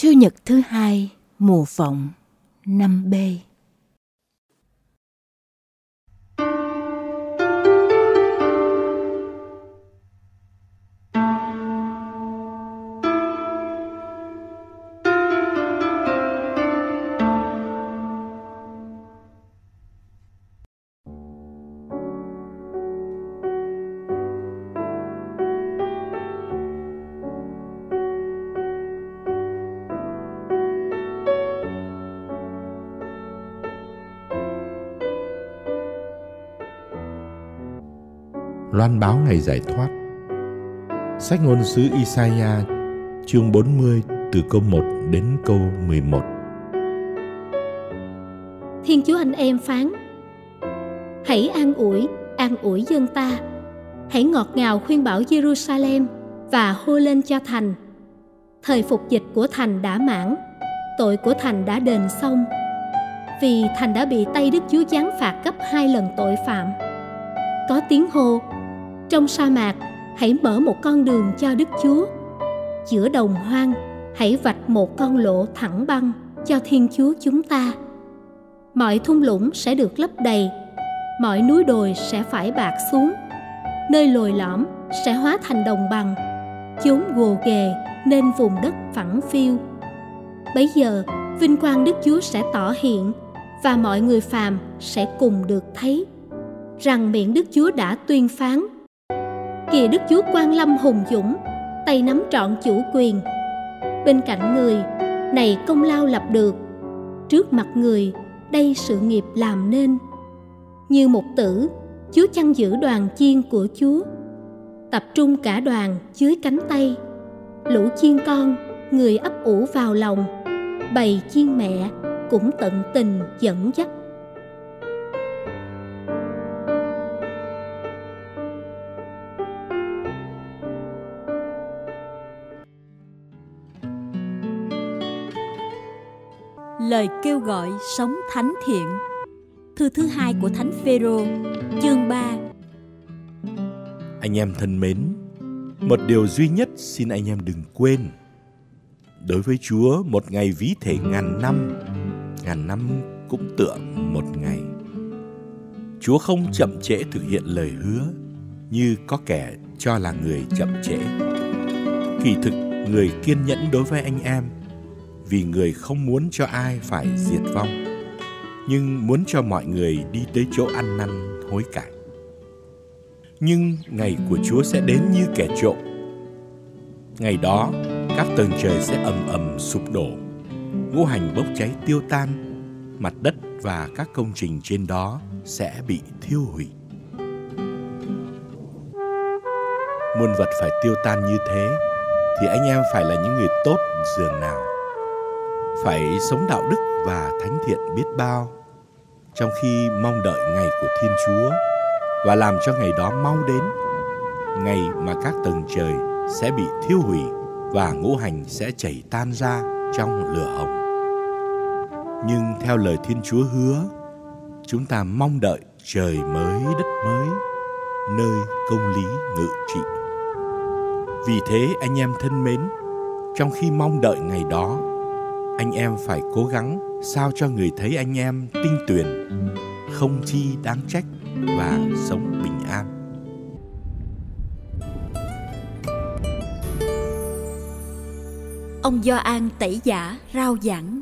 Chủ nhật thứ hai, mùa vọng, năm b. loan báo ngày giải thoát. Sách ngôn sứ Isaiah chương 40 từ câu 1 đến câu 11. Thiên Chúa anh em phán Hãy an ủi, an ủi dân ta Hãy ngọt ngào khuyên bảo Jerusalem Và hô lên cho thành Thời phục dịch của thành đã mãn Tội của thành đã đền xong Vì thành đã bị tay Đức Chúa giáng phạt gấp hai lần tội phạm Có tiếng hô trong sa mạc, hãy mở một con đường cho đức chúa. Giữa đồng hoang, hãy vạch một con lộ thẳng băng cho thiên chúa chúng ta. Mọi thung lũng sẽ được lấp đầy, mọi núi đồi sẽ phải bạc xuống. Nơi lồi lõm sẽ hóa thành đồng bằng, chốn gồ ghề nên vùng đất phẳng phiêu bấy giờ, vinh quang đức chúa sẽ tỏ hiện và mọi người phàm sẽ cùng được thấy rằng miệng đức chúa đã tuyên phán kìa đức chúa quan lâm hùng dũng, tay nắm trọn chủ quyền. Bên cạnh người, này công lao lập được. Trước mặt người, đây sự nghiệp làm nên. Như một tử, chúa chăn giữ đoàn chiên của chúa. Tập trung cả đoàn dưới cánh tay. Lũ chiên con, người ấp ủ vào lòng. Bầy chiên mẹ, cũng tận tình dẫn dắt. Lời kêu gọi sống thánh thiện. Thư thứ hai của Thánh Phêrô, chương 3. Anh em thân mến, một điều duy nhất xin anh em đừng quên. Đối với Chúa, một ngày ví thể ngàn năm, ngàn năm cũng tựa một ngày. Chúa không chậm trễ thực hiện lời hứa như có kẻ cho là người chậm trễ. Kỳ thực, người kiên nhẫn đối với anh em – vì người không muốn cho ai phải diệt vong, nhưng muốn cho mọi người đi tới chỗ ăn năn, hối cải. Nhưng ngày của chúa sẽ đến như kẻ trộm. Ngày đó, các tầng trời sẽ ầm ầm sụp đổ, ngũ hành bốc cháy tiêu tan, mặt đất và các công trình trên đó sẽ bị thiêu hủy. Muôn vật phải tiêu tan như thế, thì anh em phải là những người tốt dường nào? Phải sống đạo đức và thánh thiện biết bao, trong khi mong đợi ngày của thiên chúa và làm cho ngày đó mau đến, ngày mà các tầng trời sẽ bị thiêu hủy và ngũ hành sẽ chảy tan ra trong lửa hồng. Nhưng theo lời thiên chúa hứa, chúng ta mong đợi trời mới, đất mới, nơi công lý ngự trị. Vì thế, anh em thân mến, trong khi mong đợi ngày đó anh em phải cố gắng sao cho người thấy anh em tinh tuyền không chi đáng trách và sống bình an. Ông Gioan tẩy giả rao giảng.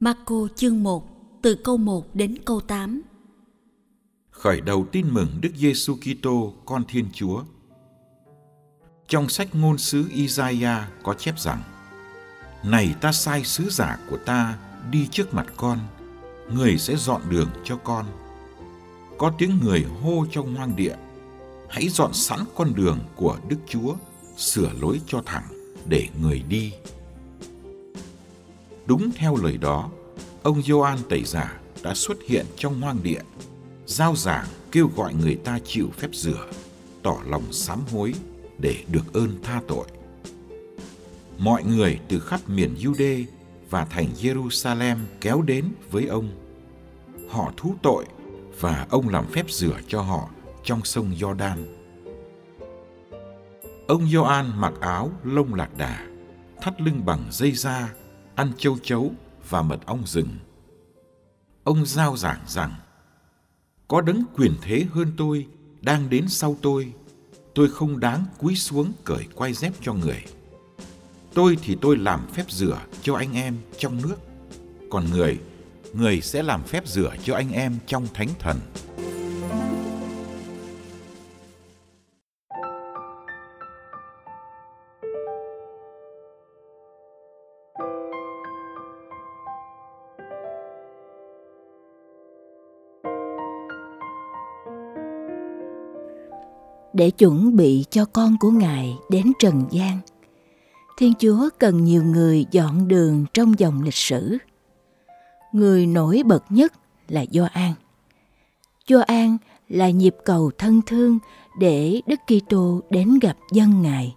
Marco chương 1 từ câu 1 đến câu 8 Khởi đầu tin mừng Đức Giêsu Kitô con Thiên Chúa. Trong sách ngôn sứ Isaiah có chép rằng này ta sai sứ giả của ta đi trước mặt con, người sẽ dọn đường cho con. Có tiếng người hô trong hoang địa, hãy dọn sẵn con đường của đức chúa, sửa lối cho thẳng để người đi. Đúng theo lời đó, ông Gioan tẩy giả đã xuất hiện trong hoang địa, giao giảng, kêu gọi người ta chịu phép rửa, tỏ lòng sám hối để được ơn tha tội mọi người từ khắp miền Jude và thành Jerusalem kéo đến với ông. Họ thú tội và ông làm phép rửa cho họ trong sông Jordan. Ông Gioan mặc áo lông lạc đà, thắt lưng bằng dây da, ăn châu chấu và mật ong rừng. Ông giao giảng rằng, có đấng quyền thế hơn tôi đang đến sau tôi, tôi không đáng cúi xuống cởi quai dép cho người. Tôi thì tôi làm phép rửa cho anh em trong nước, còn người, người sẽ làm phép rửa cho anh em trong thánh thần. để chuẩn bị cho con của Ngài đến trần gian. Thiên Chúa cần nhiều người dọn đường trong dòng lịch sử. Người nổi bật nhất là Gioan. Gioan là nhịp cầu thân thương để Đức Kitô đến gặp dân Ngài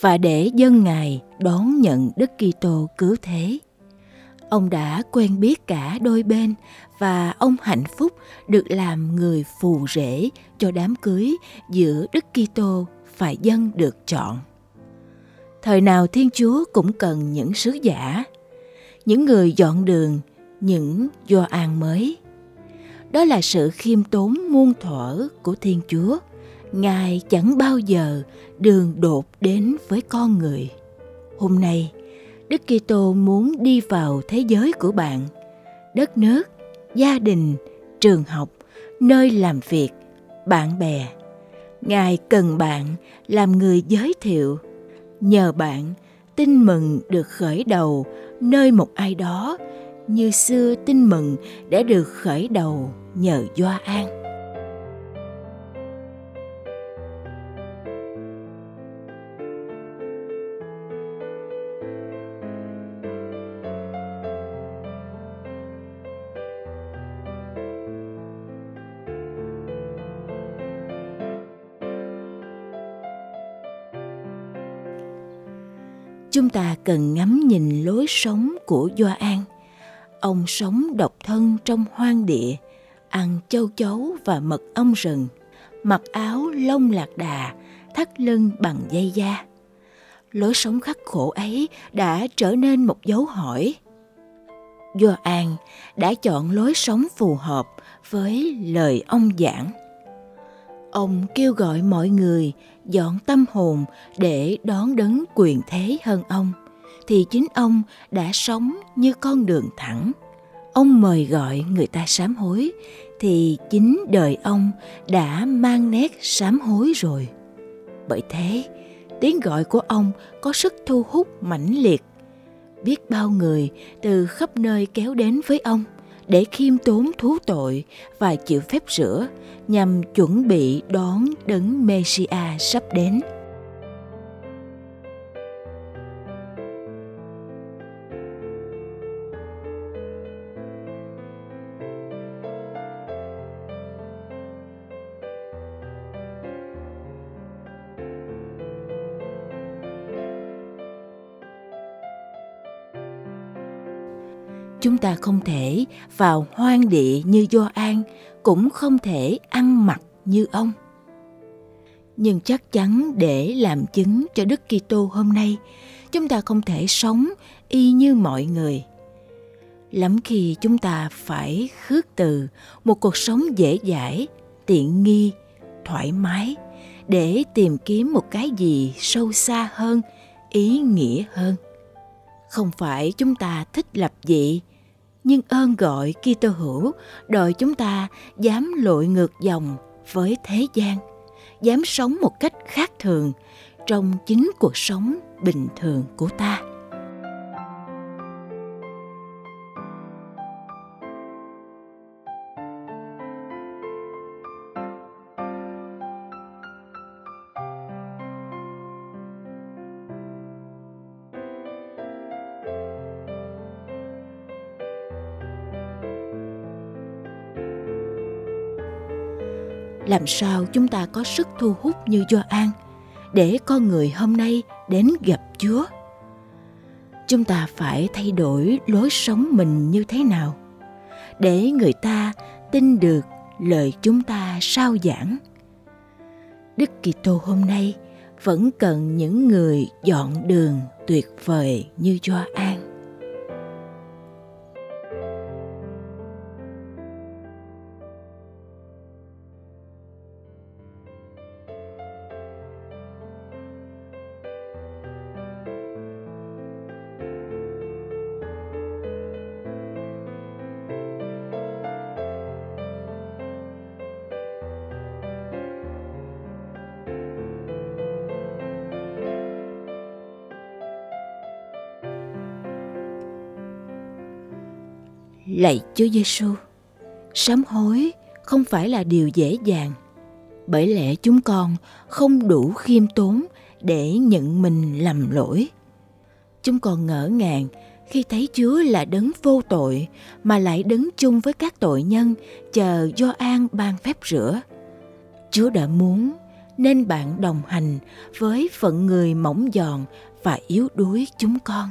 và để dân Ngài đón nhận Đức Kitô cứu thế. Ông đã quen biết cả đôi bên và ông hạnh phúc được làm người phù rể cho đám cưới giữa Đức Kitô và dân được chọn. Thời nào Thiên Chúa cũng cần những sứ giả, những người dọn đường, những do an mới. Đó là sự khiêm tốn muôn thuở của Thiên Chúa. Ngài chẳng bao giờ đường đột đến với con người. Hôm nay, Đức Kitô muốn đi vào thế giới của bạn, đất nước, gia đình, trường học, nơi làm việc, bạn bè. Ngài cần bạn làm người giới thiệu. Nhờ bạn, tin mừng được khởi đầu nơi một ai đó như xưa tin mừng đã được khởi đầu nhờ Doa An. Chúng ta cần ngắm nhìn lối sống của Gioan. An. Ông sống độc thân trong hoang địa, ăn châu chấu và mật ong rừng, mặc áo lông lạc đà, thắt lưng bằng dây da. Lối sống khắc khổ ấy đã trở nên một dấu hỏi. Gioan An đã chọn lối sống phù hợp với lời ông giảng. Ông kêu gọi mọi người dọn tâm hồn để đón đấng quyền thế hơn ông, thì chính ông đã sống như con đường thẳng. Ông mời gọi người ta sám hối, thì chính đời ông đã mang nét sám hối rồi. Bởi thế, tiếng gọi của ông có sức thu hút mãnh liệt. Biết bao người từ khắp nơi kéo đến với ông để khiêm tốn thú tội và chịu phép rửa nhằm chuẩn bị đón đấng Messiah sắp đến. Chúng ta không thể vào hoang địa như Gioan, cũng không thể ăn mặc như ông. Nhưng chắc chắn để làm chứng cho Đức Kitô hôm nay, chúng ta không thể sống y như mọi người. Lắm khi chúng ta phải khước từ một cuộc sống dễ dãi, tiện nghi, thoải mái để tìm kiếm một cái gì sâu xa hơn, ý nghĩa hơn không phải chúng ta thích lập dị nhưng ơn gọi Kitô hữu đòi chúng ta dám lội ngược dòng với thế gian, dám sống một cách khác thường trong chính cuộc sống bình thường của ta. Làm sao chúng ta có sức thu hút như Gioan để con người hôm nay đến gặp Chúa. Chúng ta phải thay đổi lối sống mình như thế nào để người ta tin được lời chúng ta sao giảng. Đức Kitô hôm nay vẫn cần những người dọn đường tuyệt vời như Gioan. Lạy Chúa Giêsu, sám hối không phải là điều dễ dàng, bởi lẽ chúng con không đủ khiêm tốn để nhận mình lầm lỗi. Chúng con ngỡ ngàng khi thấy Chúa là đấng vô tội mà lại đứng chung với các tội nhân chờ do an ban phép rửa. Chúa đã muốn nên bạn đồng hành với phận người mỏng giòn và yếu đuối chúng con.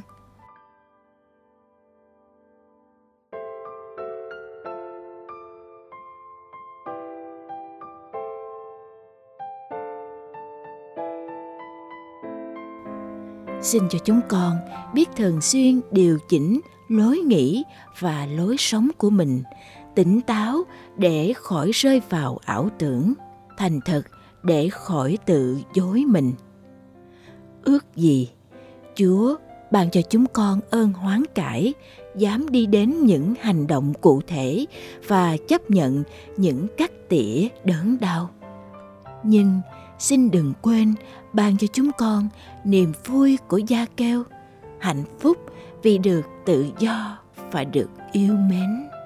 Xin cho chúng con biết thường xuyên điều chỉnh lối nghĩ và lối sống của mình, tỉnh táo để khỏi rơi vào ảo tưởng, thành thật để khỏi tự dối mình. Ước gì chúa ban cho chúng con ơn hoán cải, dám đi đến những hành động cụ thể và chấp nhận những cắt tỉa đớn đau. Nhưng xin đừng quên ban cho chúng con niềm vui của gia keo hạnh phúc vì được tự do và được yêu mến.